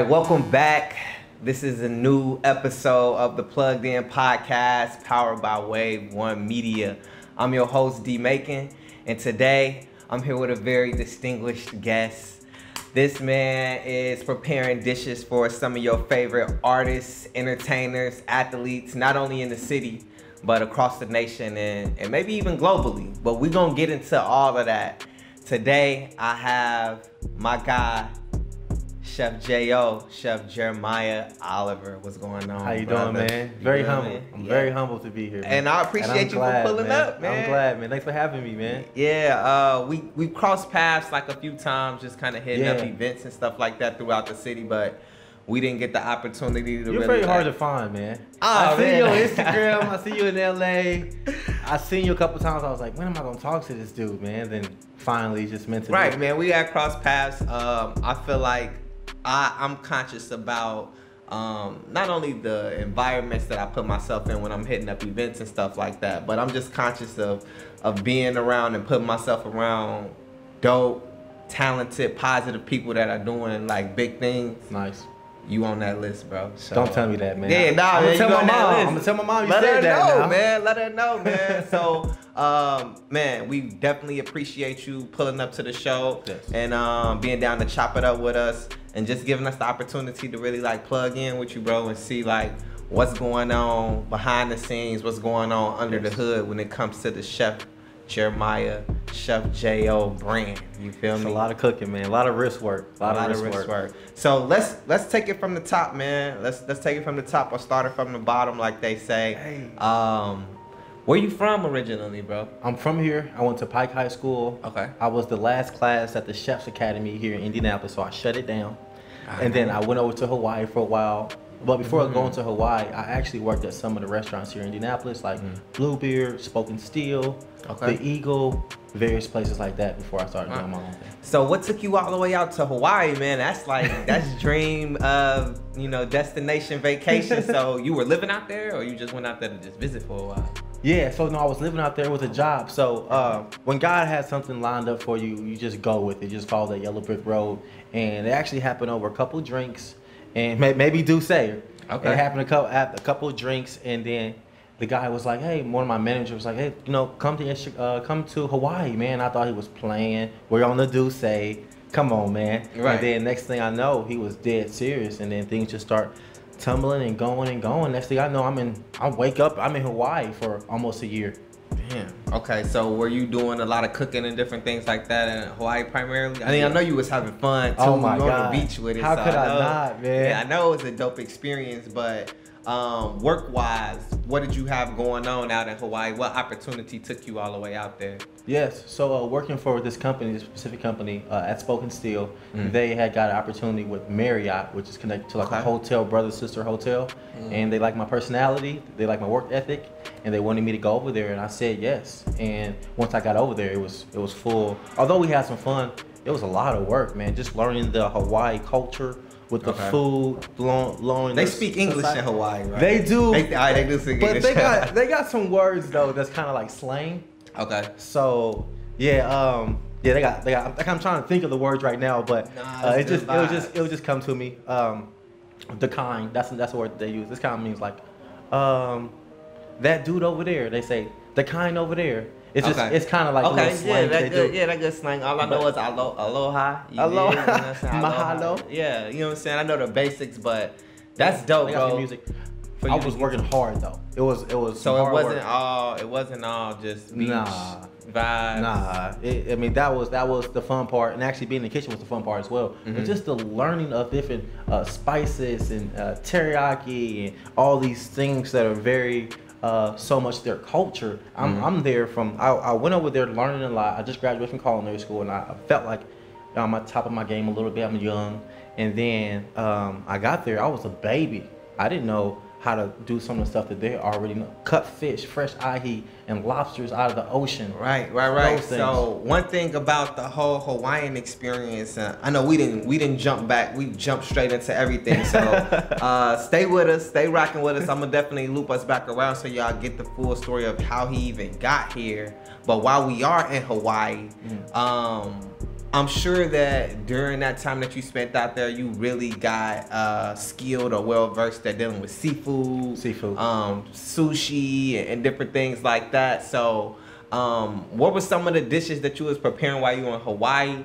right, welcome back. This is a new episode of the Plugged In Podcast, powered by Wave One Media. I'm your host, D Macon, and today I'm here with a very distinguished guest. This man is preparing dishes for some of your favorite artists, entertainers, athletes, not only in the city, but across the nation and, and maybe even globally. But we're gonna get into all of that. Today, I have my guy, Chef J.O., Chef Jeremiah Oliver. What's going on? How you brother? doing, man? You Very humble. man? I'm Yeah. very humble to be here. man. And I appreciate I'm you glad, for pulling man. up, man. I'm glad, man. Thanks for having me, man. Yeah, uh, we we crossed paths like a few times, just kind of hitting up events and stuff like that throughout the city, but we didn't get the opportunity to You're really. very hard to find, man. Oh, I see you on Instagram. I see you in LA. I seen you a couple times. I was like, when am I gonna talk to this dude, man? Then finally, just meant to. Right, man. We got cross paths. Um, I feel like I, I'm conscious about um, not only the environments that I put myself in when I'm hitting up events and stuff like that, but I'm just conscious of of being around and putting myself around dope, talented, positive people that are doing like big things. Nice. You on that list, bro? So, Don't tell me that, man. Yeah, nah, I'm man, gonna tell you my on that mom. list. I'm gonna tell my mom you Let said her that know, now. man. Let her know, man. so, um, man, we definitely appreciate you pulling up to the show Yes. and um, being down to chop it up with us and just giving us the opportunity to really like plug in with you, bro, and see like what's going on behind the scenes, what's going on under the hood when it comes to the chef Jeremiah, Chef J.O. brand. You feel It's me? a lot of cooking, man. A lot of wrist work. A lot, of wrist, work. So let's let's take it from the top, man. Let's let's take it from the top or start it from the bottom, like they say. Hey. Um, where you from originally, bro? I'm from here. I went to Pike High School. Okay. I was the last class at the Chef's Academy here in Indianapolis, so I shut it down. Ah, and then I went over to Hawaii for a while. But before Mhm. going to Hawaii, I actually worked at some of the restaurants here in Indianapolis, like Mhm. Bluebeard, Spoke & Steel, Okay. The Eagle, various places like that before I started doing my own thing. So what took you all the way out to Hawaii, man? That's like that's dream of you know destination vacation. so you were living out there, or you just went out there to just visit for a while? Yeah, so no, I was living out there with a job. So uh, when God has something lined up for you, you just go with it. Just follow that yellow brick road. And it actually happened over a couple drinks, and may- maybe D'USSÉ Okay. It happened a couple a couple drinks, and then the guy was like, "Hey," one of my managers was like, "Hey, you know, come to uh, come to Hawaii, man." I thought he was playing. We're on the D'USSÉ. Come on, man. Right. And then next thing I know, he was dead serious, and then things just start tumbling and going and going. Next thing I know, I'm in. I wake up. I'm in Hawaii for almost a year. Damn. Okay, so were you doing a lot of cooking and different things like that in Hawaii primarily? I mean, I know you was having fun too. Oh my you on God. the beach with it. How so could I know- not, man? Yeah, I know it was a dope experience, but um, work-wise, what did you have going on out in Hawaii? What opportunity took you all the way out there? Yes. So uh, working for this company, this specific company uh, at Spoke & Steel, Mm. they had got an opportunity with Marriott, which is connected to like Okay. a hotel, brother sister hotel, Mm. and they like my personality, they like my work ethic, and they wanted me to go over there, and I said yes. And once I got over there, it was it was full. Although we had some fun, it was a lot of work, man. Just learning the Hawaii culture with the Okay. food, learn, learning. They speak English society. in Hawaii, right? They do. They, all right, they do speak but English. they got they got some words though that's kind of like slang. okay. So yeah, um, yeah, they got they got. Like, I'm trying to think of the words right now, but Nah, uh, it just good it would just it would just come to me. Um, the kind that's that's the word they use. This kind of means like, um, that dude over there. They say the kind over there. It's just Okay. it's kind of like a okay, yeah, that good, do. yeah, that good slang. All I know But- is alo- aloha. Aloha. You know what I'm saying? Mahalo. Yeah, you know what I'm saying. I know the basics, but that's dope, bro. music. I was working hard though. It was it was So it wasn't work. all. It wasn't all just beach Nah. vibes. Nah, it, I mean that was that was the fun part, and actually being in the kitchen was the fun part as well. Mhm. But just the learning of different uh, spices and uh, teriyaki and all these things that are very uh, so much their culture. I'm, Mhm. I'm there from. I, I went over there learning a lot. I just graduated from culinary school, and I, I felt like I'm at top of my game a little bit. I'm young, and then um, I got there. I was a baby. I didn't know how to do some of the stuff that they already know. Cut fish, fresh ahi, and lobsters out of the ocean. Right, right, right. So one thing about the whole Hawaiian experience, uh, I know we didn't we didn't jump back. We jumped straight into everything. So uh, stay with us, stay rocking with us. I'm gonna definitely loop us back around so y'all get the full story of how he even got here. But while we are in Hawaii, Mm. um, I'm sure that during that time that you spent out there, you really got uh, skilled or well versed at dealing with seafood, Seafood. um, sushi, and, and different things like that. So, um, what were some of the dishes that you was preparing while you were in Hawaii,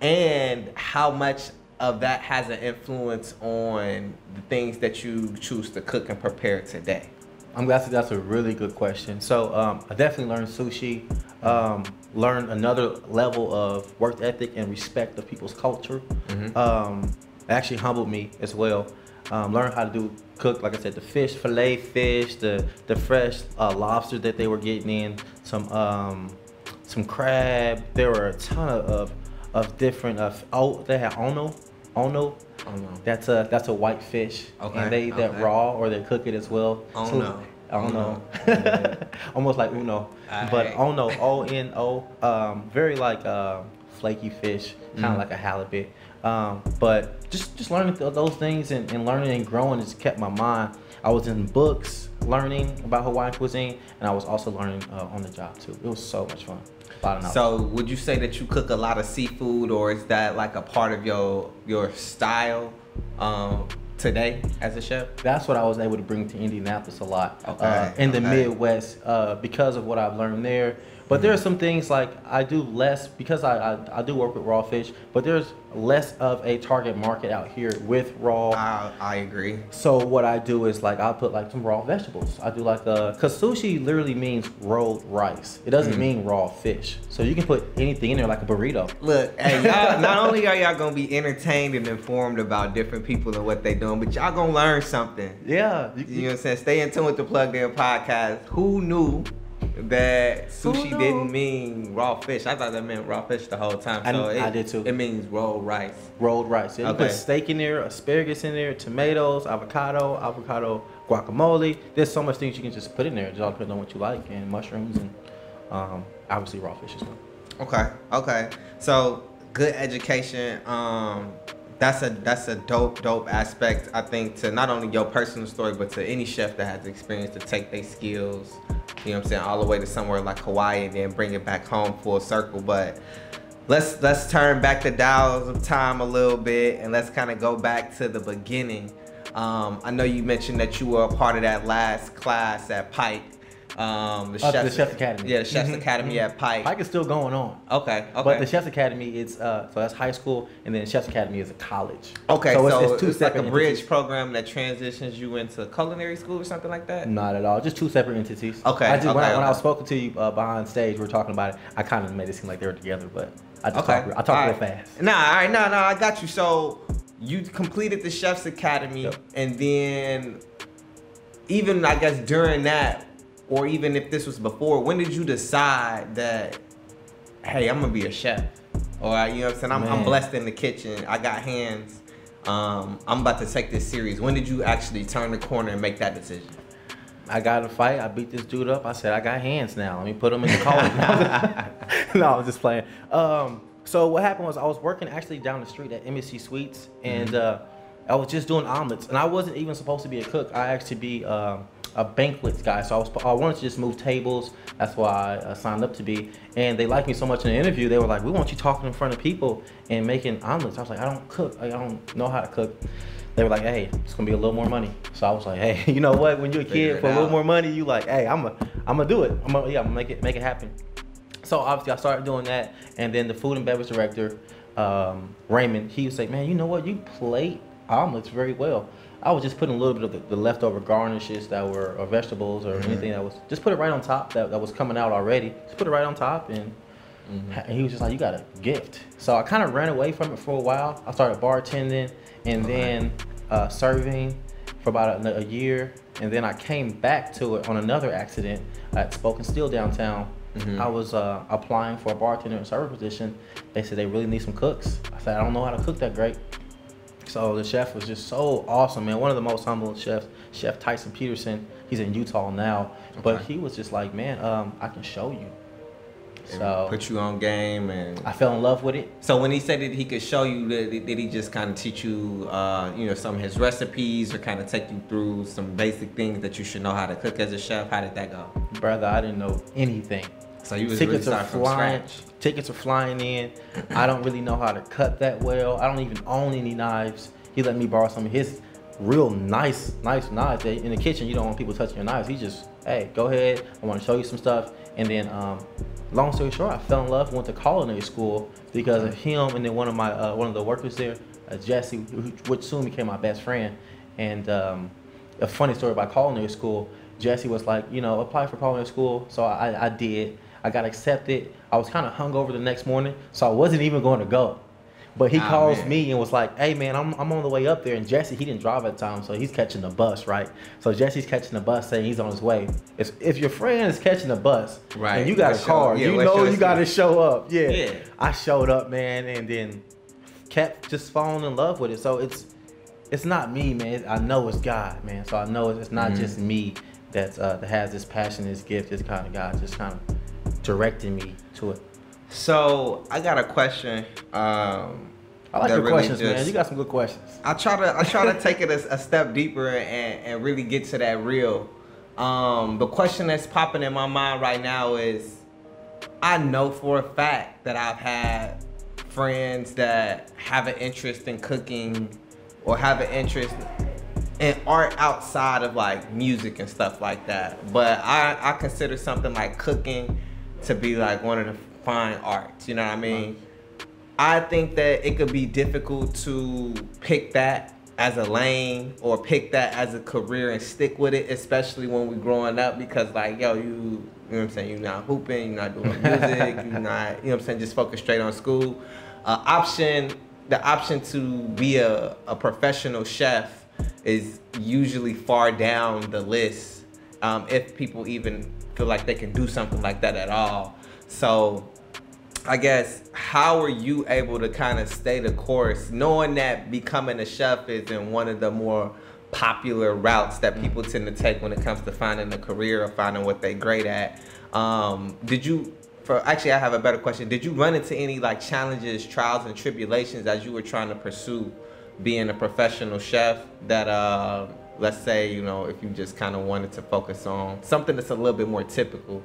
and how much of that has an influence on the things that you choose to cook and prepare today? I'm glad that's a really good question. So um, I definitely learned sushi, learned another level of work ethic and respect of people's culture. Um, actually humbled me as well. Um, learned how to do cook, like I said, the fish, fillet fish, the the fresh uh, lobster that they were getting in, some um, some crab. There were a ton of of, of different. Uh, oh, they had ono, ono. Oh no. That's a that's a white fish, Okay, and they eat that okay. raw or they cook it as well. Oh, So- no. I don't know. Almost like Uno, but Alright. Ono, O N O, um, very like uh, flaky fish, kind of Mhm. like a halibut. Um, but just just learning th- those things and, and learning and growing has kept my mind. I was in books learning about Hawaiian cuisine, and I was also learning uh, on the job too. It was so much fun. A lot of knowledge. So, would you say that you cook a lot of seafood, or is that like a part of your your style um, today as a chef? that's what I was able to bring to Indianapolis a lot. Okay, Uh, in the okay. Midwest, uh, because of what I've learned there. But there are some things like I do less because I, I, I do work with raw fish, but there's less of a target market out here with raw. I, I agree. So what I do is like I'll put like some raw vegetables. I do like uh, cause sushi literally means rolled rice. It doesn't Mhm. mean raw fish. So you can put anything in there like a burrito. Look, hey, y'all, not only are y'all gonna be entertained and informed about different people and what they doing, but y'all gonna learn something. Yeah, you, You know what I'm saying? Stay in tune with the Plugged In podcast. Who knew that sushi knew? didn't mean raw fish? I thought that meant raw fish the whole time. I- it, I did too. It means rolled rice. rolled rice. Yeah, you Okay. put steak in there, asparagus in there, tomatoes, avocado, avocado guacamole. There's so much things you can just put in there. It just all depends on what you like, and mushrooms and um, obviously raw fish as well. Okay, okay. So good education. Um, that's a that's a dope dope aspect. I think to not only your personal story, but to any chef that has experience to take their skills, you know what I'm saying, all the way to somewhere like Hawaii and then bring it back home full circle. But let's let's turn back the dials of time a little bit and let's kind of go back to the beginning. Um, I know you mentioned that you were a part of that last class at Pike. Um, the, Uh, the Chef's, Chef's Academy. Yeah, the Chef's Mhm, Academy mhm. at Pike. Pike is still going on. Okay, okay. But the Chef's Academy, it's uh, so that's high school, and then Chef's Academy is a college. Okay, so, it's, it's, it's two like separate a bridge entities. program that transitions you into culinary school or something like that. Not at all. Just two separate entities. Okay, I just, when, I, okay, when I was okay. spoken to you uh, behind stage, we were talking about it. I kind of made it seem like they were together, but I just Okay, talk, I talk all real right. fast. Nah, all right, no, no, I got you. So you completed the Chef's Academy, Yep. and then even I guess during that, or even if this was before, when did you decide that, hey, I'm gonna be a chef, or you know what I'm saying? I'm, I'm blessed in the kitchen. I got hands. Um, I'm about to take this series. When did you actually turn the corner and make that decision? I got in a fight. I beat this dude up. I said, I got hands now. Let me put them in the car. no, I was just playing. Um, so what happened was I was working actually down the street at Embassy Suites, and uh, I was just doing omelets, and I wasn't even supposed to be a cook. I actually be um, a banquets guy. So I was I wanted to just move tables. That's why I uh, signed up to be. And they liked me so much in the interview. They were like, "We want you talking in front of people and making omelets." I was like, "I don't cook. I don't know how to cook." They were like, "Hey, it's gonna be a little more money." So I was like, "Hey, you know what? When you're a kid, for a little more money, you like, hey, I'm a, I'm gonna do it. I'm gonna, yeah, I'm gonna make it, make it happen." So obviously, I started doing that, and then the food and beverage director, um, Raymond, he was like, "Man, you know what? You plate omelets very well." I was just putting a little bit of the, the leftover garnishes that were or vegetables or anything that was just put it right on top that, that was coming out already. Just put it right on top, and, and he was just like, "You got a gift." So I kind of ran away from it for a while. I started bartending, and Okay. then uh, serving for about a, a year, and then I came back to it on another accident at Spoke & Steel downtown. Mhm. I was uh, applying for a bartender and server position. They said they really need some cooks. I said I don't know how to cook that great. So the chef was just so awesome, man. One of the most humble chefs, Chef Tyson Peterson. He's in Utah now, but he was just like, man, um, I can show you. So put you on game and I fell in love with it. So when he said that he could show you, did, did he just kind of teach you, uh, you know, some of his recipes, or kind of take you through some basic things that you should know how to cook as a chef? How did that go? Brother, I didn't know anything. So you was tickets really are starting from scratch. Tickets are flying in. I don't really know how to cut that well. I don't even own any knives. He let me borrow some of his real nice, nice knives. In the kitchen, you don't want people touching your knives. He just, hey, go ahead. I want to show you some stuff. And then, um, long story short, I fell in love. Went to culinary school because of him. And then one of my, uh, one of the workers there, uh, Jesse, which soon became my best friend. And um, a funny story about culinary school. Jesse was like, you know, apply for culinary school. So I, I did. I got accepted. I was kind of hungover the next morning, so I wasn't even going to go. But he Ah, calls man. me and was like, "Hey man, I'm, I'm on the way up there." And Jesse, he didn't drive at the time, so he's catching the bus, right? So Jesse's catching the bus, saying he's on his way. If, if your friend is catching the bus, Right. and you got a car, yeah, you know you got to show up. Yeah. Yeah. I showed up, man, and then kept just falling in love with it. So it's it's not me, man. I know it's God, man. So I know it's not Mm-hmm. just me that's uh, that has this passion, this gift, this kind of God, just kind of directing me to it. So I got a question. Um, I like your really questions, man. You got some good questions. I try to I try to take it a, a step deeper and, and really get to that real. Um, the question that's popping in my mind right now is, I know for a fact that I've had friends that have an interest in cooking or have an interest in art outside of like music and stuff like that. But I, I consider something like cooking to be like one of the fine arts. You know what I mean? I think that it could be difficult to pick that as a lane or pick that as a career and stick with it, especially when we're growing up because like, yo, you, you know what I'm saying, you're not hooping, you're not doing music, you're not, you know what I'm saying, just focus straight on school. Uh, option, the option to be a, a professional chef is usually far down the list um, if people even feel like they can do something like that at all. So I guess how are you able to kind of stay the course, knowing that becoming a chef isn't one of the more popular routes that people tend to take when it comes to finding a career or finding what they're great at? Um, did you? For actually, I have a better question. Did you run into any like challenges, trials, and tribulations as you were trying to pursue being a professional chef? That uh, let's say you know if you just kind of wanted to focus on something that's a little bit more typical.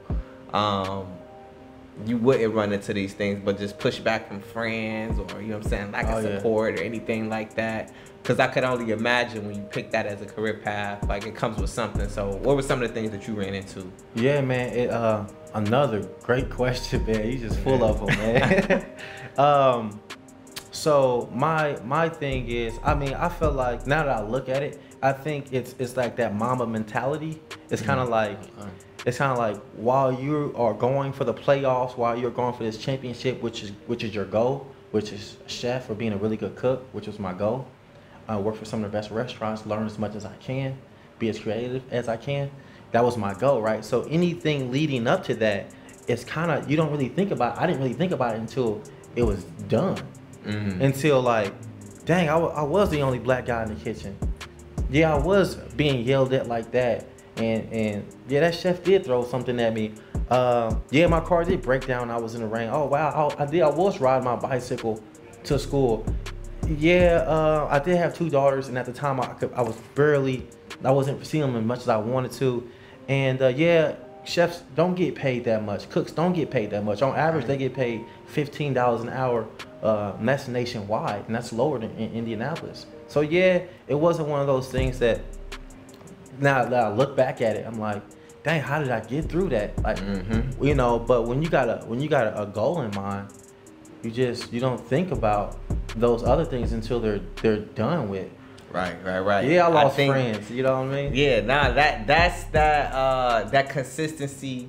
Um, you wouldn't run into these things, but just push back from friends or you know what I'm saying, lack Oh, of yeah. support or anything like that. Because I could only imagine when you pick that as a career path, like it comes with something. So, what were some of the things that you ran into? Yeah, man. It, uh, another great question, man. You just full of them, man. um, so my my thing is, I mean, I feel like now that I look at it, I think it's it's like that mama mentality. It's kind of like it's kind of like while you are going for the playoffs, while you're going for this championship, which is which is your goal, which is chef or being a really good cook, which was my goal. I work for some of the best restaurants, learn as much as I can, be as creative as I can. That was my goal, right? So anything leading up to that, it's kind of you don't really think about. I didn't really think about it until it was done. Mm-hmm. Until like, dang, I wa- I was the only black guy in the kitchen. Yeah, I was being yelled at like that, and and yeah, that chef did throw something at me. Um, yeah, my car did break down. I was in the rain. Oh wow, I, I did. I was riding my bicycle to school. Yeah, uh, I did have two daughters, and at the time I could, I was barely, I wasn't seeing them as much as I wanted to, and uh, yeah, chefs don't get paid that much. Cooks don't get paid that much. On average, they get paid fifteen dollars an hour. Uh, and that's nationwide, and that's lower than in Indianapolis. So yeah, it wasn't one of those things that. Now that I look back at it, I'm like, dang, how did I get through that? Like, Mhm. you know. But when you got a when you got a, a goal in mind, you just you don't think about those other things until they're they're done with. Right, right, right. Yeah, I lost think- friends. You know what I mean? Yeah, nah, that that's that uh that consistency,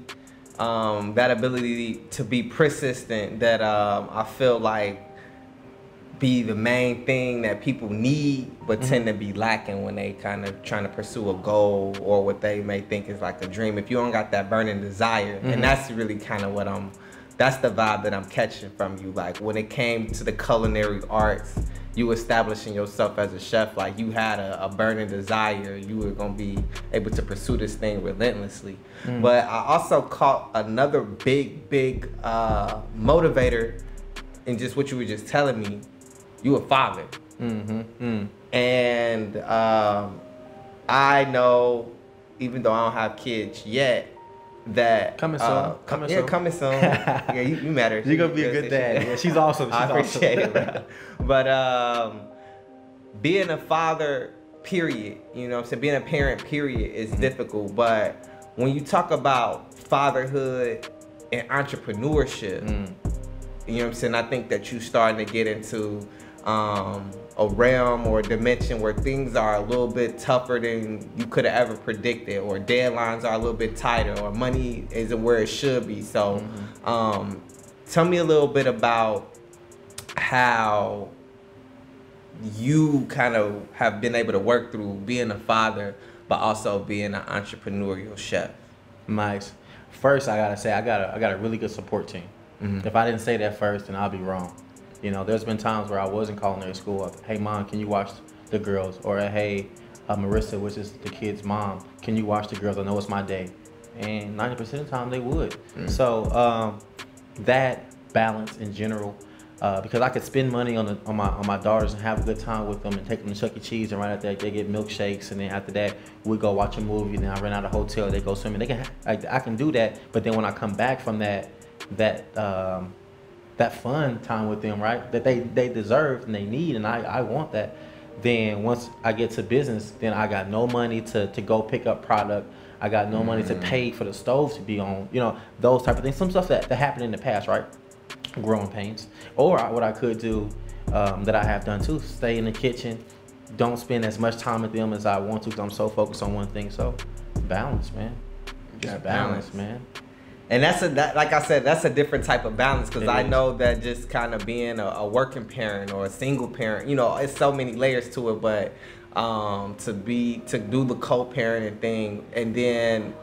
um, that ability to be persistent that um I feel like be the main thing that people need but Mm-hmm. tend to be lacking when they kind of trying to pursue a goal or what they may think is like a dream. If you don't got that burning desire, Mhm. and that's really kind of what I'm that's the vibe that I'm catching from you. Like when it came to the culinary arts, you establishing yourself as a chef, like you had a, a burning desire. You were gonna be able to pursue this thing relentlessly. Mm. But I also caught another big, big uh, motivator in just what you were just telling me. You a father. Mm-hmm. Mm. And um, I know, even though I don't have kids yet, that Coming soon. uh, Coming yeah, soon. coming soon. yeah, you, you met her. You're gonna be a good dad. Yeah, she's awesome. I appreciate awesome. it, bro. But um, being a father, period, you know what I'm saying? Being a parent, period, is Mm-hmm. difficult. But when you talk about fatherhood and entrepreneurship, Mm. you know what I'm saying? I think that you starting to get into um, a realm or a dimension where things are a little bit tougher than you could have ever predicted, or deadlines are a little bit tighter, or money isn't where it should be. So, um, tell me a little bit about how you kind of have been able to work through being a father, but also being an entrepreneurial chef. Nice. First, I gotta say I got a I got a really good support team. Mhm. If I didn't say that first, then I'll be wrong. You know, there's been times where I wasn't calling their school up. Hey, mom, can you watch the girls? Or hey, uh, Marissa, which is the kid's mom, can you watch the girls? I know it's my day. And 90% of the time they would. Mm. So um, that balance in general, uh, because I could spend money on the, on my on my daughters and have a good time with them and take them to Chuck E. Cheese and right after that they get milkshakes and then after that we go watch a movie and then I rent out a hotel they go swimming they can I, I can do that but then when I come back from that that um, that fun time with them right that they they deserve and they need and I I want that then once I get to business then I got no money to to go pick up product I got no money to Mm. pay for the stove to be on you know those type of things some stuff that, that happened in the past right growing pains. Or I- what I could do um, that I have done too, stay in the kitchen, don't spend as much time with them as I want to because I'm so focused on one thing. So balance, man. Just balance, balance. man. And that's a that, like I said, that's a different type of balance because I is. know that just kind of being a, a working parent or a single parent, you know, it's so many layers to it. But um, to be to do the co-parenting thing and then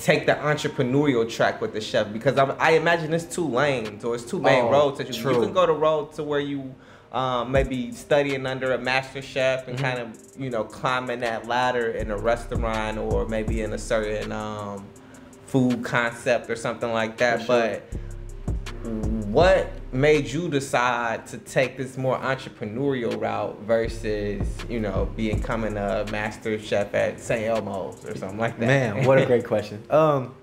take the entrepreneurial track with the chef because I'm, I imagine it's two lanes or it's two main Oh, roads that you, you can go the road to where you um, maybe studying under a master chef and Mhm. kind of you know climbing that ladder in a restaurant or maybe in a certain um, food concept or something like that. Sure. But what made you decide to take this more entrepreneurial route versus you know becoming a master chef at St. Elmo's or something like that? Man, what a great question. Um,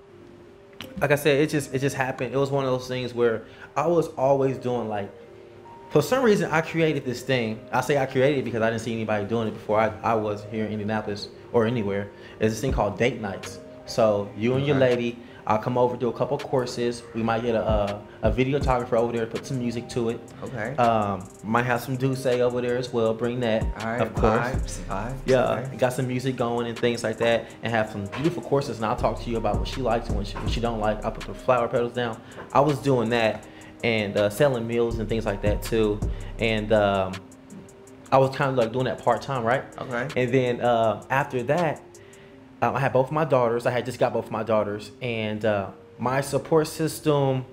like I said, it just it just happened. It was one of those things where I was always doing like. For some reason, I created this thing. I say I created it because I didn't see anybody doing it before I, I was here in Indianapolis or anywhere. It's this thing called date nights. So you and your lady, I'll come over do a couple courses. We might get a, a a videographer over there to put some music to it. Okay. Um, might have some D'USSÉ over there as well. Bring that, All right. of course. Vibes, vibes, Yeah, got some music going and things like that, and have some beautiful courses. And I'll talk to you about what she likes and what she, what she don't like. I put the flower petals down. I was doing that and uh, selling meals and things like that too. And um, I was kind of like doing that part time, right? Okay. And then uh, after that, um, I had both my daughters. I had just got both my daughters, and uh, my support system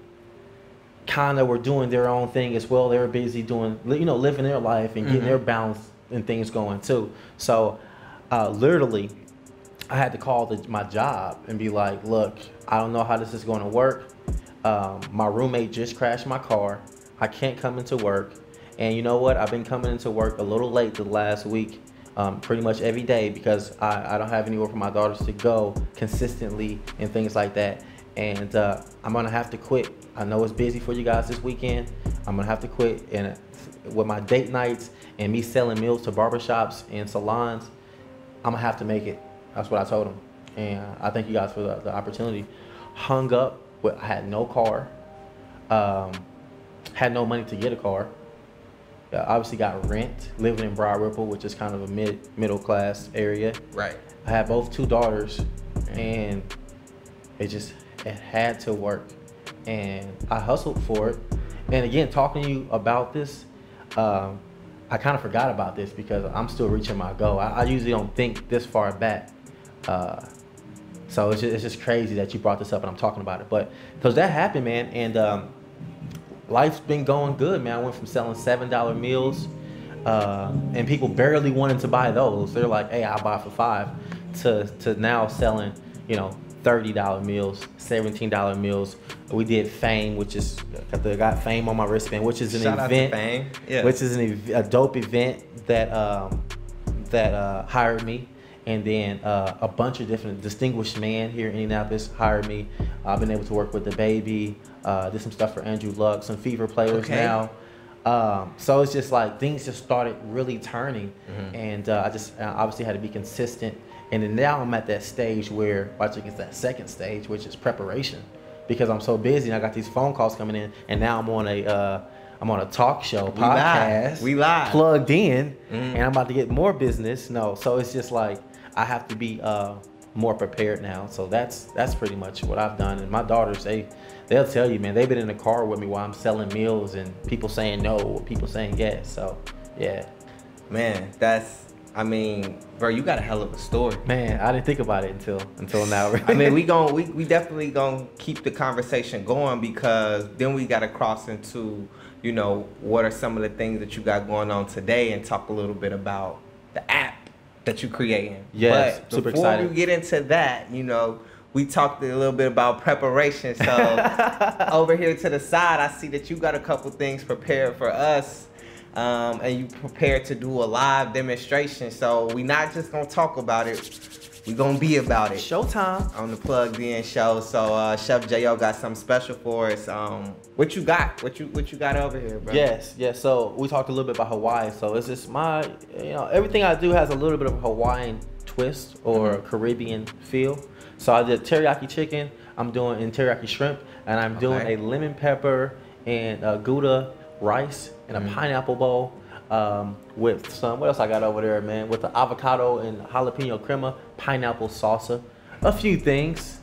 kind of were doing their own thing as well. They were busy doing, you know, living their life and getting Mhm. their balance and things going too. So, uh, literally, I had to call the, my job and be like, "Look, I don't know how this is going to work. Um, my roommate just crashed my car. I can't come into work, and you know what? I've been coming into work a little late the last week." Um, pretty much every day because I, I don't have anywhere for my daughters to go consistently and things like that. And uh, I'm gonna have to quit. I know it's busy for you guys this weekend. I'm gonna have to quit. And uh, with my date nights and me selling meals to barbershops and salons, I'm gonna have to make it. That's what I told him. And I thank you guys for the, the opportunity. Hung up. With, I had no car. Um, had no money to get a car. Uh, obviously got rent. Living in Broad Ripple, which is kind of a mid middle class area. Right. I had both two daughters, and it just it had to work, and I hustled for it. And again, talking to you about this, um, I kind of forgot about this because I'm still reaching my goal. I, I usually don't think this far back, uh, so it's just, it's just crazy that you brought this up and I'm talking about it. But because that happened, man, and um, life's been going good, man. I went from selling seven dollar meals, uh, and people barely wanted to buy those. They're like, "Hey, I'll buy for five, to to now selling, you know, thirty dollar meals, seventeen dollar meals. We did Fame, which is got the got Fame on my wristband, which is an Shout event, Fame. Yeah. which is an, a dope event that um, that uh, hired me, And then uh, a bunch of different distinguished men here in Indianapolis hired me. I've been able to work with the baby, uh, did some stuff for Andrew Luck, some Fever players Okay. now. Um, so it's just like things just started really turning, Mhm. and uh, I just uh, obviously had to be consistent. And then now I'm at that stage where watching it's that second stage, which is preparation, because I'm so busy and I got these phone calls coming in, and now I'm on a uh, I'm on a talk show podcast. We live. We live. plugged in, Mhm. and I'm about to get more business. No, so it's just like I have to be uh, more prepared now. So that's that's pretty much what I've done. And my daughters, they they'll tell you, man, they've been in the car with me while I'm selling meals and people saying no, or people saying yes. So yeah, Man, that's. I mean, bro, you got a hell of a story. man, I didn't think about it until until now. I mean, we gon' we, we definitely gonna keep the conversation going because then we gotta cross into, you know, what are some of the things that you got going on today and talk a little bit about the app that you're creating. Yes, but super before excited. we get into that, you know, we talked a little bit about preparation. So over here to the side, I see that you got a couple things prepared for us. Um, and you prepared to do a live demonstration. So we're not just gonna talk about it, we gonna be about it Showtime. on the plugged in show. So uh, Chef Jo got something special for us. Um, what you got? What you what you got over here, bro? Yes, yes. So we talked a little bit about Hawaii. So it's just my, you know, everything I do has a little bit of a Hawaiian twist or Mhm. Caribbean feel. So I did teriyaki chicken. I'm doing in teriyaki shrimp, and I'm doing a lemon pepper and uh, Gouda rice in a Mhm. pineapple bowl um, with some. What else I got over there, man? With the avocado and jalapeno crema, pineapple salsa, a few things.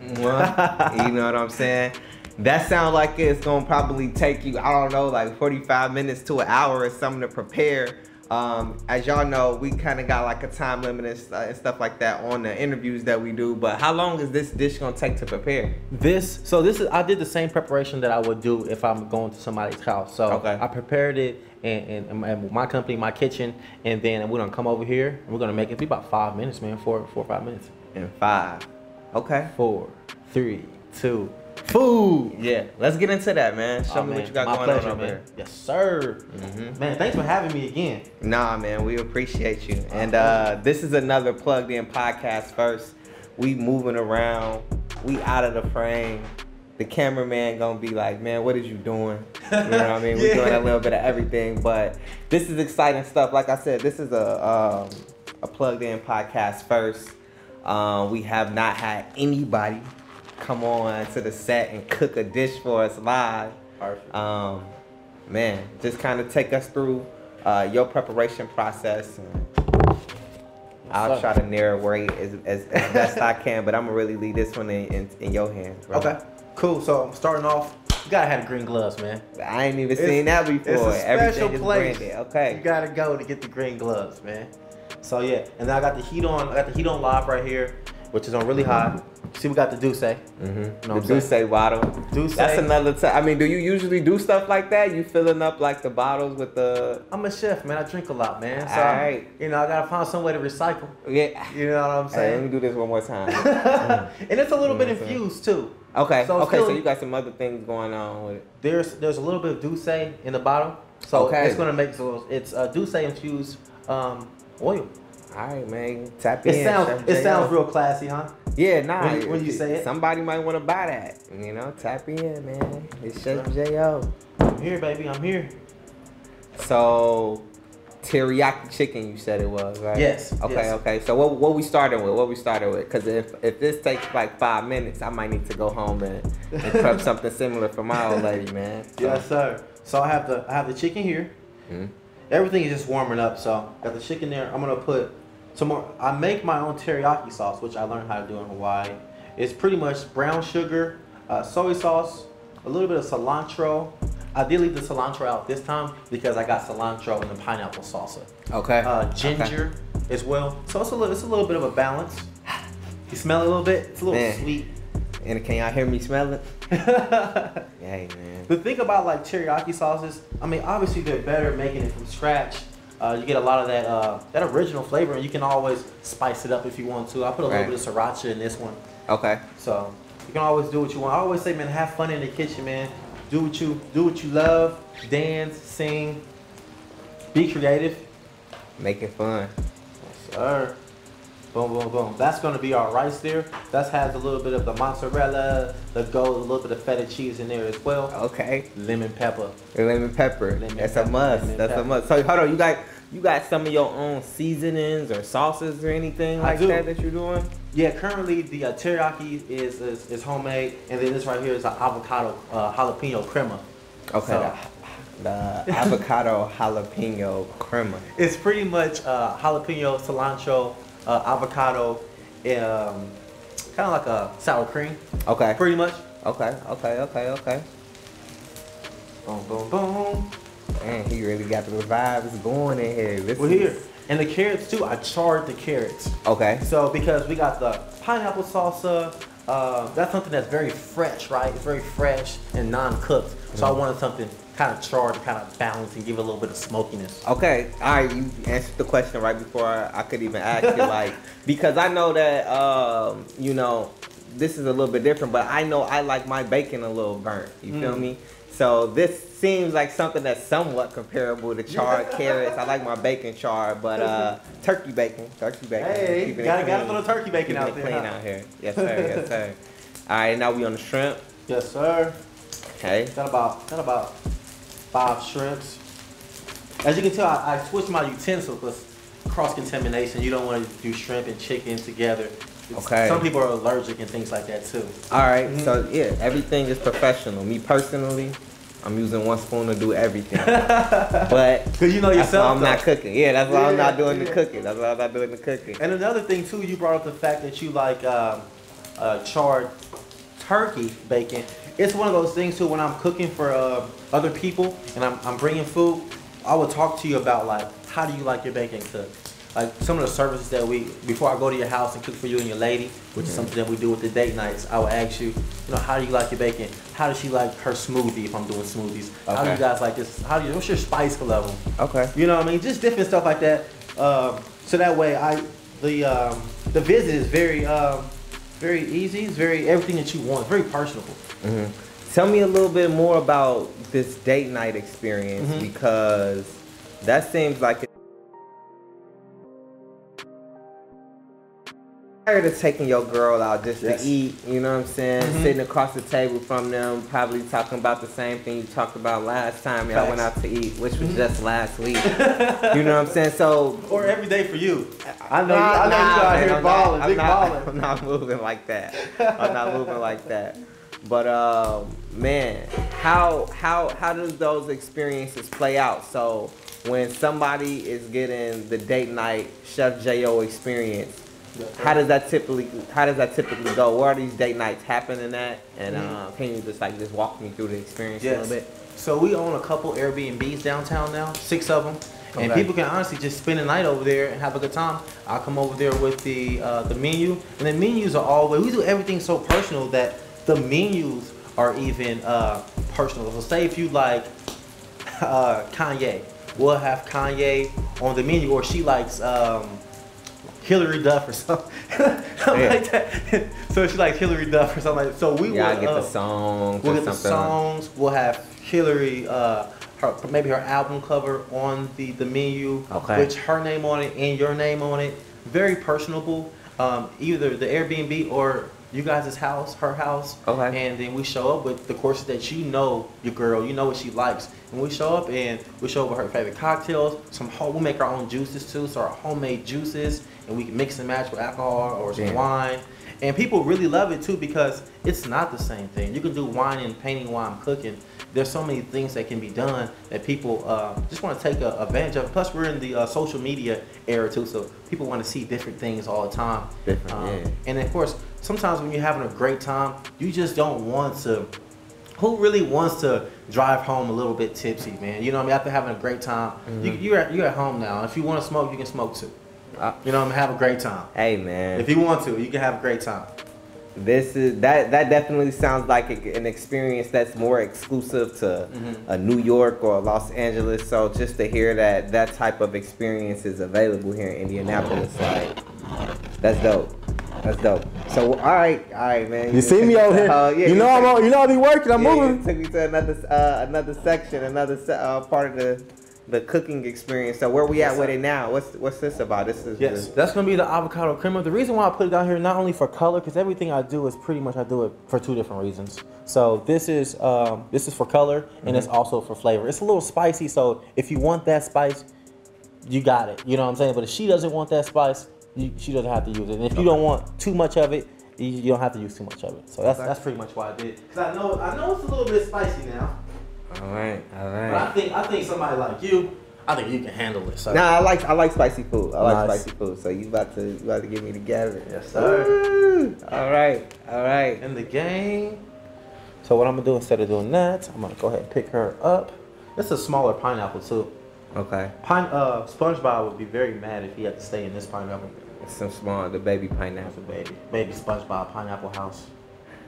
Mwah. you know what I'm saying? That sounds like it's gonna probably take you, I don't know, like 45 minutes to an hour or something to prepare. Um, as y'all know, we kind of got like a time limit and, and stuff like that on the interviews that we do. But how long is this dish gonna take to prepare? This so this is I did the same preparation that I would do if I'm going to somebody's house. So Okay. I prepared it in, in, in my- company, my kitchen, and then we're gonna come over here and we're gonna make it be about five minutes, man. Four four or five minutes. In five. Okay. Four, three, two, food. Yeah, let's get into that, man. Show Oh, me man, what you got my going pleasure, on over man. here. Yes, sir. Mhm. Man, thanks for having me again. Nah, man, we appreciate you. And uh, this is another plugged in podcast. First, we moving around. We out of the frame. The cameraman gonna be like, man, what is you doing? You know what I mean? We're doing a little bit of everything, but this is exciting stuff. Like I said, this is a um, a plugged in podcast. First, um, we have not had anybody come on to the set and cook a dish for us live. Perfect. Um, man, just kind of take us through uh, your preparation process. And I'll try to narrate as, as, as best I can, but I'm gonna really leave this one in, in, in your hands. Okay, cool. So I'm starting off. You gotta have the green gloves, man. I ain't even It's- seen that before. It's a special Everything place. branded. You gotta go to get the green gloves, man. So yeah, and then I got the heat on. I got the heat on live right here, which is on really high. See, we got the D'USSÉ. Mm-hmm. know the what I'm D'USSÉ bottle. D'USSÉ. That's another time. I mean, do you usually do stuff like that? You filling up like the bottles with the I'm a chef, man. I drink a lot, man. So Alright. you know, I gotta find some way to recycle. yeah. You know what I'm Hey, let me do this one more time. and it's a little bit You know what I'm saying? infused too. Okay. So okay. So you got some other things going on with it. There's there's a little bit of D'USSÉ in the bottle, so Okay. it's gonna make so it's uh, D'USSÉ infused um, oil. All right, man. Tap It in. sounds Chef it sounds real classy, huh? Yeah, nah. When you- when you say it. somebody might want to buy that. You know, tap in, man. It's Chef Jo. I'm here, baby. I'm here. So, teriyaki chicken, you said it was, right? Yes, Okay, yes. okay. So what what we started with? What we started with? Because if if this takes like five minutes, I might need to go home and, and prep something similar for my old lady, man. So, Yes, sir. So I have the I have the chicken here. mhm. Everything is just warming up. So got the chicken there. I'm gonna put some more. I make my own teriyaki sauce, which I learned how to do in Hawaii. It's pretty much brown sugar, uh, soy sauce, a little bit of cilantro. I did leave the cilantro out this time because I got cilantro in the pineapple salsa. Okay. Uh, ginger as well. So it's a little, it's a little bit of a balance. You smell it a little bit. It's a little Man. sweet. And can y'all hear me smell it? Hey, man. The thing about like teriyaki sauces, I mean, obviously they're better making it from scratch. Uh, you get a lot of that uh, that original flavor, and you can always spice it up if you want to. I put a Right. little bit of sriracha in this one, Okay. so you can always do what you want. I always say, man, have fun in the kitchen, man. Do what you do what you love. Dance, sing, be creative. Make it fun. Yes, sir. Boom, boom, boom. That's gonna be our rice there. That has a little bit of the mozzarella, the gold, a little bit of feta cheese in there as well. Okay. Lemon pepper. Lemon pepper. Lemon That's pepper, a must. lemon That's a must. So hold on, you got you got some of your own seasonings or sauces or anything like that that you're doing? Yeah, currently the uh, teriyaki is, is is homemade, and then this right here is an avocado uh, jalapeno crema. Okay. So- the, the avocado jalapeno crema. It's pretty much uh, jalapeno, cilantro, uh, avocado, um, kind of like a sour cream, Okay. pretty much. Okay. Okay. Okay. Okay. Boom, boom, boom. Man, he really got the vibes going in here. This We're is- here. And the carrots too, I charred the carrots. Okay. So because we got the pineapple salsa, uh, that's something that's very fresh, right? It's very fresh and non-cooked. So I wanted something kind of charred to kind of balance and give it a little bit of smokiness. Okay, all right. You answered the question right before I, I could even ask you, like, because I know that um, you know this is a little bit different, but I know I like my bacon a little burnt. You feel Mm. me? So this seems like something that's somewhat comparable to charred carrots. I like my bacon charred, but uh, turkey bacon, turkey bacon. Hey, keeping gotta clean. throw the turkey bacon Keeping out it there. clean huh? out here. Yes sir, yes sir. All right, now we on the shrimp. Yes, sir. Okay. Got about got about five shrimps. As you can tell, I, I switched my utensil because cross contamination. You don't want to do shrimp and chicken together. It's- Okay. Some people are allergic and things like that too. All right, Mhm. so yeah, everything is professional. Me personally, I'm using one spoon to do everything. but Cause you know yourself. I'm not cooking. Yeah, that's why I'm not Yeah, doing the cooking. That's why I'm not doing the cooking. And another thing too, you brought up the fact that you like um, uh, charred turkey bacon. It's one of those things too. When I'm cooking for uh, other people and I'm, I'm bringing food, I will talk to you about like how do you like your bacon cooked. Like some of the services that we before I go to your house and cook for you and your lady, which is something that we do with the date nights. I will ask you, you know, how do you like your bacon? How does she like her smoothie if I'm doing smoothies? How do you guys like this? How do you? What's your spice level? Okay. You know what I mean? Just different stuff like that. Um, so that way, I the um, the visit is very um, very easy. It's very everything that you want. It's very personable. hmm Tell me a little bit more about this date night experience Mhm. because that seems like. Prior of taking your girl out just Yes. to eat, you know what I'm saying? Mhm. Sitting across the table from them, probably talking about the same thing you talked about last time y'all went out to eat, which was Mhm. just last week. you know what I'm saying? So Or every day for you. I know. you, Nah, I know you out man, here I'm balling, not, big I'm not, balling. I'm not moving like that. I'm not moving like that. But um, man, how how how does those experiences play out? So when somebody is getting the date night Chef Jo experience, how does that typically how does that typically go? Where are these date nights happening at? And uh, can you just like just walk me through the experience a little bit? So we own a couple Airbnbs downtown now, six of them, and people can honestly just spend the night over there and have a good time. I'll come over there with the uh, the menu, and the menus are always we do everything so personal that the menus are even uh, personal. So say if you like uh, Kanye, we'll have Kanye on the menu, or she likes. Um, Hilary Duff or something, something Yeah. like that. so she likes Hilary Duff or something like that. So we Yeah, will get uh, the songs We'll get the songs. We'll have Hilary, uh, her maybe her album cover on the the menu, Okay. which her name on it and your name on it. Very personable. Um, either the Airbnb or you guys' house, her house. Okay. And then we show up with the courses that you know your girl, you know what she likes. And we show up and we show up with her favorite cocktails. Some home, we make our own juices too, so our homemade juices, and we can mix and match with alcohol or some Damn. wine. And people really love it too because it's not the same thing. You can do wine and painting while I'm cooking. There's so many things that can be done that people uh, just want to take uh, advantage of. Plus, we're in the uh, social media era too, so people want to see different things all the time. Different, Um, yeah. And of course, sometimes when you're having a great time, you just don't want to. Who really wants to drive home a little bit tipsy, man? You know what I mean? After having a great time, you, Mm-hmm. you're, at, you're at home now. If you want to smoke, you can smoke too. Uh, You know what I mean? Have a great time. hey man. If you want to, you can have a great time. This is that that definitely sounds like a, an experience that's more exclusive to Mhm. a New York or Los Angeles. So just to hear that that type of experience is available here in Indianapolis, like that's dope. That's dope. So all right, all right, man. You see me out here? Uh, yeah, you know I'm took- on, you know I be working. I'm yeah, moving. You took me to another uh, another section, another se- uh, part of the the cooking experience. So where we at with it now? What's what's this about? This is Yes, the- that's gonna be the avocado creamer. The reason why I put it down here not only for color, because everything I do is pretty much I do it for two different reasons. So this is um, this is for color and it's also for flavor. It's a little spicy, so if you want that spice, you got it. You know what I'm saying? But if she doesn't want that spice, you, she doesn't have to use it. And if you don't want too much of it, you, you don't have to use too much of it. So that's Okay. that's pretty much why I did. Because I know I know it's a little bit spicy now, all right, all but I think I think somebody like you, I think you can handle it. So. Nah, I like I like spicy food. I like Nice. spicy food. So you about to you about to get me the together. Yes, sir. Woo! All right, all right. in the game. So what I'm gonna do instead of doing that, I'm gonna go ahead and pick her up. It's a smaller pineapple too. Okay. Pine, uh, SpongeBob would be very mad if he had to stay in this pineapple. It's some small the baby That's a pineapple. baby, baby SpongeBob pineapple house.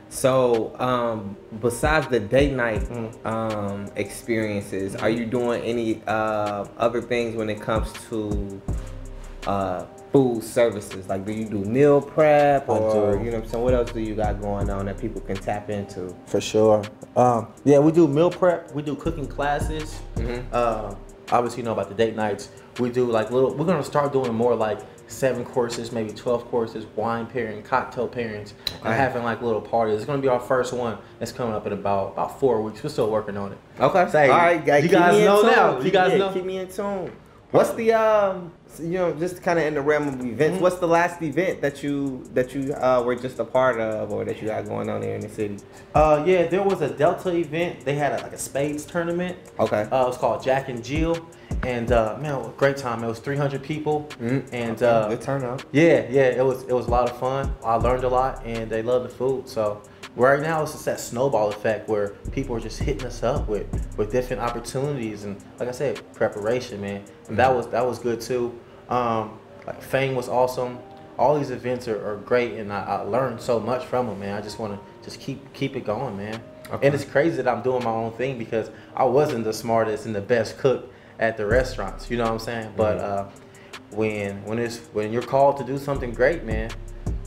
So, um, besides the date night Mm. um, experiences, are you doing any uh, other things when it comes to uh, food services? Like, do you do meal prep, or you know, what I'm saying, what else do you got going on that people can tap into? For sure. Um, yeah, we do meal prep. We do cooking classes. Mhm. Uh, obviously, you know about the date nights. We do like little. We're gonna start doing more like seven courses, maybe twelve courses, wine pairing, cocktail pairings, and Okay. having like little parties. It's gonna be our first one. that's coming up in about about four weeks. We're still working on it. Okay. Say, All right, guys. you guys know now. You guys Yeah, know. Keep me in tune. What's the um, you know, just kind of in the realm of events? Mhm. What's the last event that you that you uh, were just a part of, or that you got going on here in the city? Uh, yeah, there was a Delta event. They had a, like a spades tournament. Okay. Uh, it was called Jack and Jill, and uh, man, great time. It was 300 people, Mhm. and Okay, uh, good turnout. yeah, yeah, it was it was a lot of fun. I learned a lot, and they love the food. So right now, it's just that snowball effect where people are just hitting us up with with different opportunities, and like I said, preparation, man. And that was that was good too. Um, like Fame was awesome. All these events are, are great, and I, I learned so much from them, man. I just want to just keep keep it going, man. Okay. And it's crazy that I'm doing my own thing because I wasn't the smartest and the best cook at the restaurants. You know what I'm saying? But uh, when when it's when you're called to do something great, man,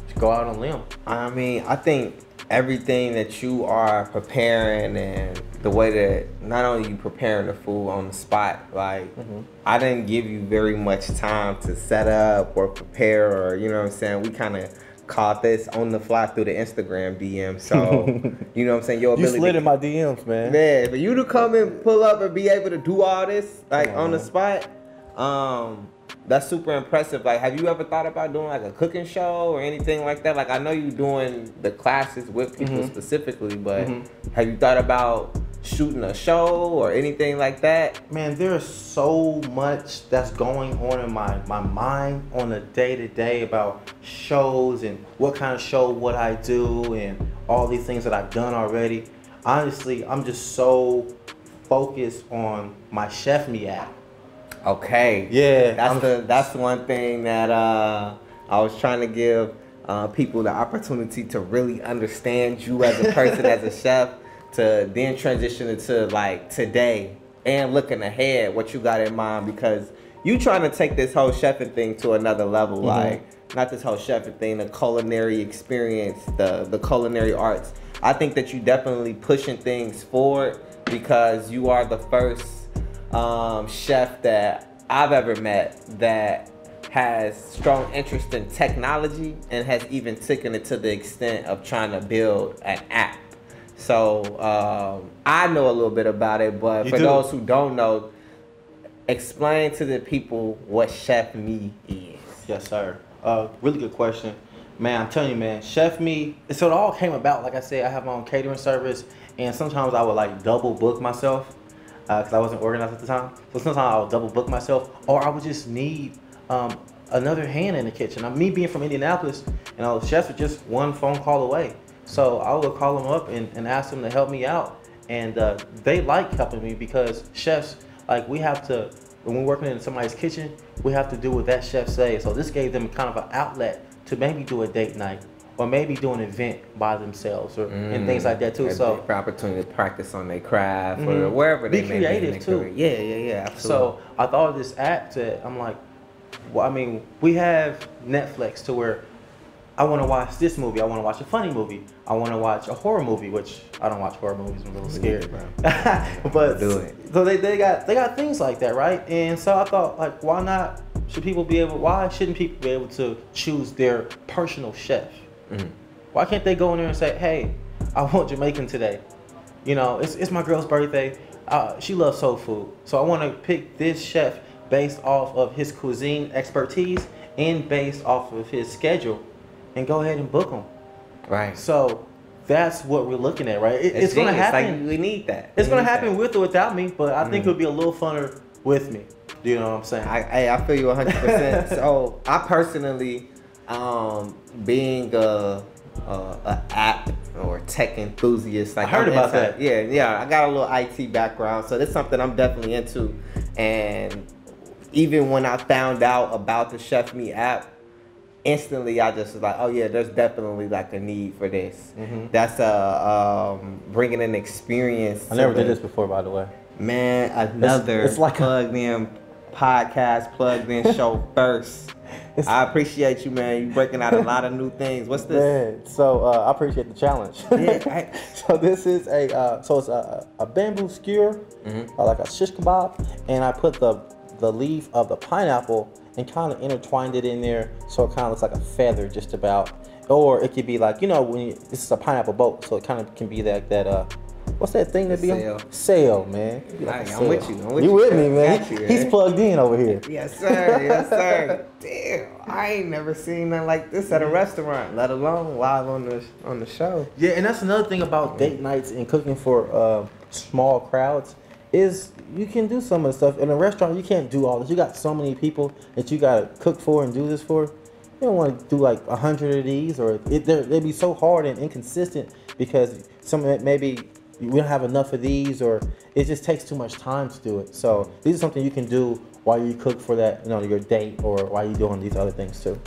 just go out on a limb. I mean, I think everything that you are preparing and the way that not only you preparing the food on the spot, like Mhm. I didn't give you very much time to set up or prepare or you know what I'm saying. We kind of caught this on the fly through the Instagram DM. So you know what I'm saying. Your You slid in my DMs, man. Man, for you to come and pull up and be able to do all this like on the spot, um, that's super impressive. Like, have you ever thought about doing like a cooking show or anything like that? Like, I know you're doing the classes with people Mhm. specifically, but Mhm. have you thought about shooting a show or anything like that? Man, there's so much that's going on in my, my mind on a day to day about shows and what kind of show would I do and all these things that I've done already. Honestly, I'm just so focused on my Chef Me app. Okay. Yeah, That's I'm- the that's one thing that uh, I was trying to give uh, people the opportunity to really understand you as a person, as a chef, to then transition into like today and looking ahead, what you got in mind because you trying to take this whole chefing thing to another level, Mhm. like not this whole chefing thing, the culinary experience, the the culinary arts. I think that you definitely pushing things forward because you are the first um, chef that I've ever met that has strong interest in technology and has even taken it to the extent of trying to build an app. So um, I know a little bit about it, but You for do. those who don't know, explain to the people what Chef Me is. Yes, sir. Uh, really good question, man. I'm telling you, man. Chef Me. So it all came about. Like I said, I have my own catering service, and sometimes I would like double book myself because I wasn't organized at the time. So sometimes I would double book myself, or I would just need um, another hand in the kitchen. I'm me being from Indianapolis, all the chefs are just one phone call away. So I would call them up and, and ask them to help me out, and uh, they like helping me because chefs like we have to when we're working in somebody's kitchen, we have to do what that chef says. So this gave them kind of an outlet to maybe do a date night or maybe do an event by themselves or and things like that too. Mm. So opportunity to practice on their craft or Mhm. wherever they may be creative, too. career. Yeah, yeah, yeah, absolutely. so I thought of this app that I'm like, well, I mean, we have Netflix to where I want to watch this movie. I want to watch a funny movie. I want to watch a horror movie, which I don't watch horror movies. I'm a little scared, but Do it. so they, they got they got things like that, right? And so I thought, like, why not? Should people be able? Why shouldn't people be able to choose their personal chef? Mhm. Why can't they go in there and say, "Hey, I want Jamaican today. You know, it's, it's my girl's birthday. Uh, she loves soul food, so I want to pick this chef based off of his cuisine expertise and based off of his schedule, and go ahead and book him." Right. So that's what we're looking at, right? It- it's, gonna happen. Like, we need that. it's We gonna happen that. with or without me, but I think Mhm. it would be a little funner with me. Do you know what I'm saying? I, I, I feel you 100%. so I personally, um, being a, a, a app or tech enthusiast, like I heard I'm about into- that. Yeah, yeah. I got a little IT background, so that's something I'm definitely into. And even when I found out about the Chef Me app, instantly I just was like, oh yeah, there's definitely like a need for this. Mhm. That's uh, um, bringing an experience. I never to did this before, by the way. Man, another it's like a- plugged in podcast, plugged in show first. I appreciate you, man. You breaking out a lot of new things. What's this? Man, so uh, I appreciate the challenge. Yeah, I- so this is a uh, so it's a, a bamboo skewer, Mhm. uh, like a shish kebab, and I put the the leaf of the pineapple and kind of intertwined it in there, so it kind of looks like a feather, just about. Or it could be like you know when you, this is a pineapple boat, so it kind of can be like that uh. What's that thing that be on? Sale, man. It could be Alright, a I'm with you, I'm with you you, with me, man. You, He's eh? plugged in over here. Yes, sir. Yes, sir. Damn, I ain't never seen nothing like this at a mm-hmm. restaurant, let alone live on the on the show. Yeah, and that's another thing about date mm-hmm. nights and cooking for uh, small crowds is you can do some of the stuff in a restaurant. You can't do all this. You got so many people that you gotta cook for and do this for. You don't want to do like a hundred of these, or it, they'd be so hard and inconsistent because some of it maybe we don't have enough of these, or it just takes too much time to do it. So these are something you can do while you cook for that, you know, your date, or while you're doing these other things too.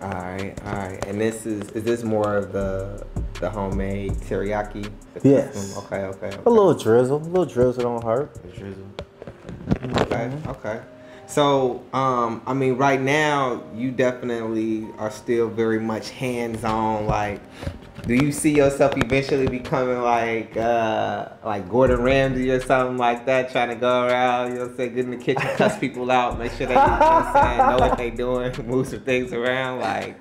All right, all right. And this is is this more of the the homemade teriyaki? The Yes. Okay, okay. okay. A little drizzle, a little drizzle don't hurt. A drizzle. Okay, okay. So, um, I mean, right now you definitely are still very much hands-on. Like, do you see yourself eventually becoming like, uh, like Gordon Ramsay or something like that, trying to go around, you know, what I'm saying, get in the kitchen, cuss people out, make sure they, you know, what saying, know what they doing, move some things around. Like,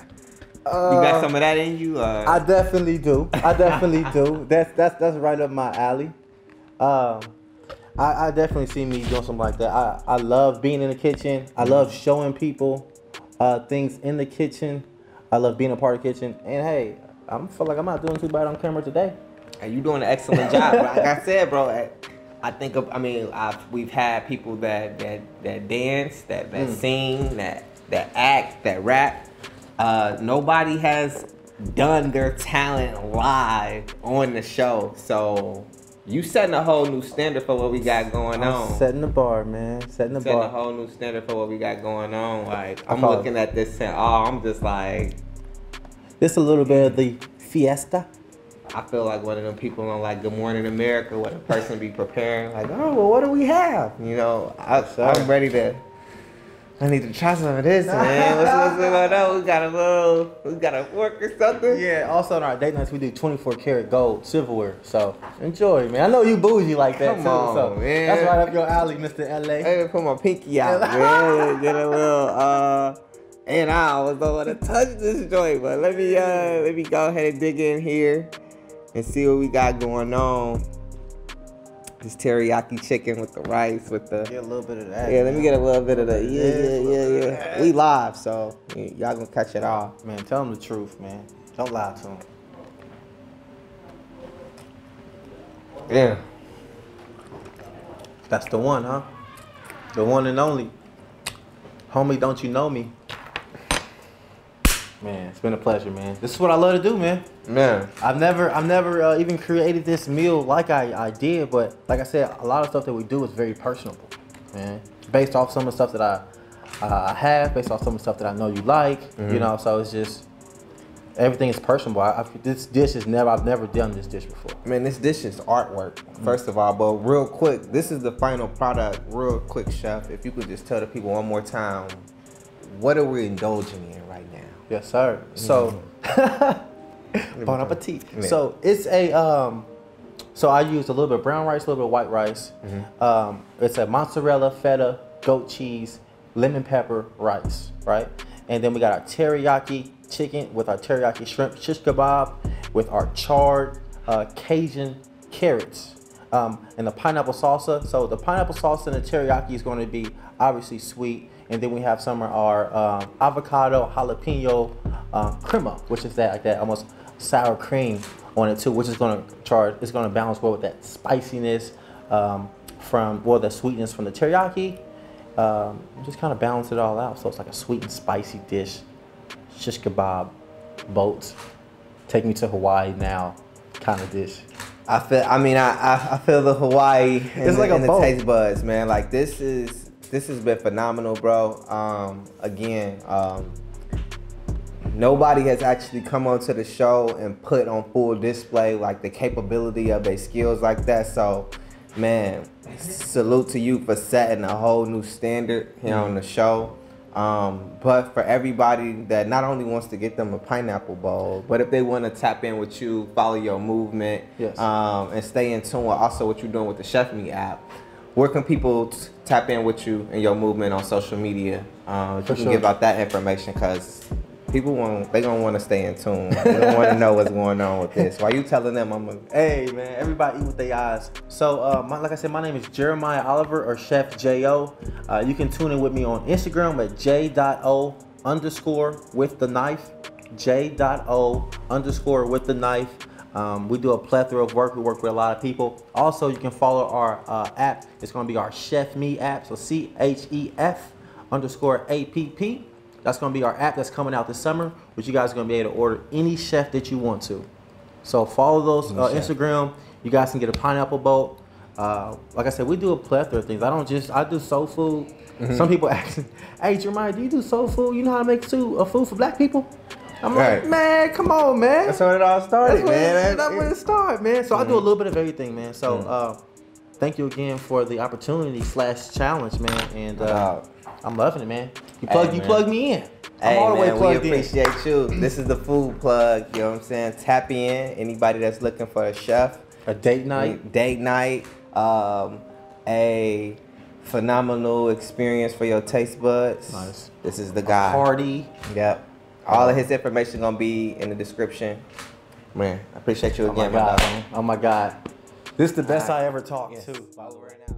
you got some of that in you? Uh, I definitely do. I definitely do. That's that's that's right up my alley. Um, I, I definitely see me doing something like that. I, I love being in the kitchen. I love showing people uh, things in the kitchen. I love being a part of the kitchen. And hey, I feel like I'm not doing too bad on camera today. And you doing an excellent job. Like I said, bro, I, I think of, I mean, I've, we've had people that that that dance, that that Mm. sing, that that act, that rap. Uh, nobody has done their talent live on the show. So you setting a whole new standard for what we got going I'm on. setting the bar, man. Setting the bar. setting a whole new standard for what we got going on. Like I'm looking at this and oh, I'm just like This a little bit of the fiesta. I feel like one of them people on like Good Morning America where the person be preparing like, oh well, what do we have? You know, I, I'm ready to. I need to try some of this, man. What's, what's going on? We got a little, we got a fork or something. Yeah, also on our date nights we do 24 karat gold silverware. So enjoy, man. I know you bougie like that Come too. on, so man. That's right up your alley, Mr. LA. Hey, put my pinky out, man. Get a little, uh, and I always don't want to touch this joint, but let me, uh, let me go ahead and dig in here and see what we got going on. This teriyaki chicken with the rice, with the Get a little bit of that. Yeah, let me get a little bit of the yeah, Yeah, yeah, yeah. We live, so y'all gonna catch it all. Man, tell him the truth, man. Don't lie to him. Yeah. That's the one, huh? The one and only. Homie, don't you know me? Man, it's been a pleasure, man. This is what I love to do, man. Man. I've never, I've never uh, even created this meal like I, I did, but like I said, a lot of stuff that we do is very personable, man. Based off some of the stuff that I, uh, I have, based off some of the stuff that I know you like, you know. So it's just everything is personable. I, I, this dish is never, I've never done this dish before. Man, this dish is artwork, first of all. But real quick, this is the final product. Real quick, chef, if you could just tell the people one more time, what are we indulging in? Yes, sir. So, Mm-hmm. bon appetit. Yeah. So it's a um, so I used a little bit of brown rice, a little bit of white rice. Mm-hmm. Um, it's a mozzarella, feta, goat cheese, lemon pepper rice, right? And then we got our teriyaki chicken with our teriyaki shrimp shish kebab with our charred uh, Cajun carrots. Um, and the pineapple salsa. So the pineapple salsa and the teriyaki is going to be obviously sweet. And then we have some of our um, avocado jalapeno um, crema, which is that like that almost sour cream on it too, which is going to charge. It's going to balance well with that spiciness um, from well the sweetness from the teriyaki. Um, just kind of balance it all out. So it's like a sweet and spicy dish. Shish kebab, boats, take me to Hawaii now, kind of dish. I feel. I mean, I I, I feel the Hawaii. In It's the, like a in the taste buds, man. Like this is this has been phenomenal, bro. Um, again, um, nobody has actually come onto the show and put on full display like the capability of their skills like that. So, man, salute to you for setting a whole new standard here on the show. Um, but for everybody that not only wants to get them a pineapple bowl, but if they want to tap in with you, follow your movement, Yes. um, and stay in tune with also what you're doing with the Chef Me app, where can people t- tap in with you and your movement on social media? Um, For you can sure. give out that information, because people want they gonna want to stay in tune. They don't want to know what's going on with this. Why you telling them I'm a Hey man, everybody eat with their eyes. So, uh, my, like I said, my name is Jeremiah Oliver or Chef Jo. Uh, you can tune in with me on Instagram at j.o underscore with the knife. J.o underscore with the knife. Um, we do a plethora of work. We work with a lot of people. Also, you can follow our uh, app. It's going to be our Chef Me app. So C H E F underscore A P P. That's going to be our app that's coming out this summer, which you guys are going to be able to order any chef that you want to. So follow those uh. Instagram. You guys can get a pineapple boat. Uh, like I said, we do a plethora of things. I don't just I do soul food. Mm-hmm. Some people ask, "Hey Jeremiah, do you do soul food? You know how to make food, uh, food for black people?" I'm Right. like, "Man, come on, man." That's when it all started, That's where, man. It, that's where it started, man. So I Mm-hmm. do a little bit of everything, man. So uh, thank you again for the opportunity slash challenge, man. And uh. I'm loving it, man. You plug, Hey, you man. plug me in. I'm Hey all the way man, we plugged in. appreciate you. This is the food plug. You know what I'm saying? Tap in. Anybody that's looking for a chef, A date night. date night, um, a phenomenal experience for your taste buds. Nice. This is the guy. Party. Yep. All of his information gonna be in the description. Man, I appreciate you Oh my again, my god, man. Oh my god. This is the best right. I ever talked Yes. to. Follow right now.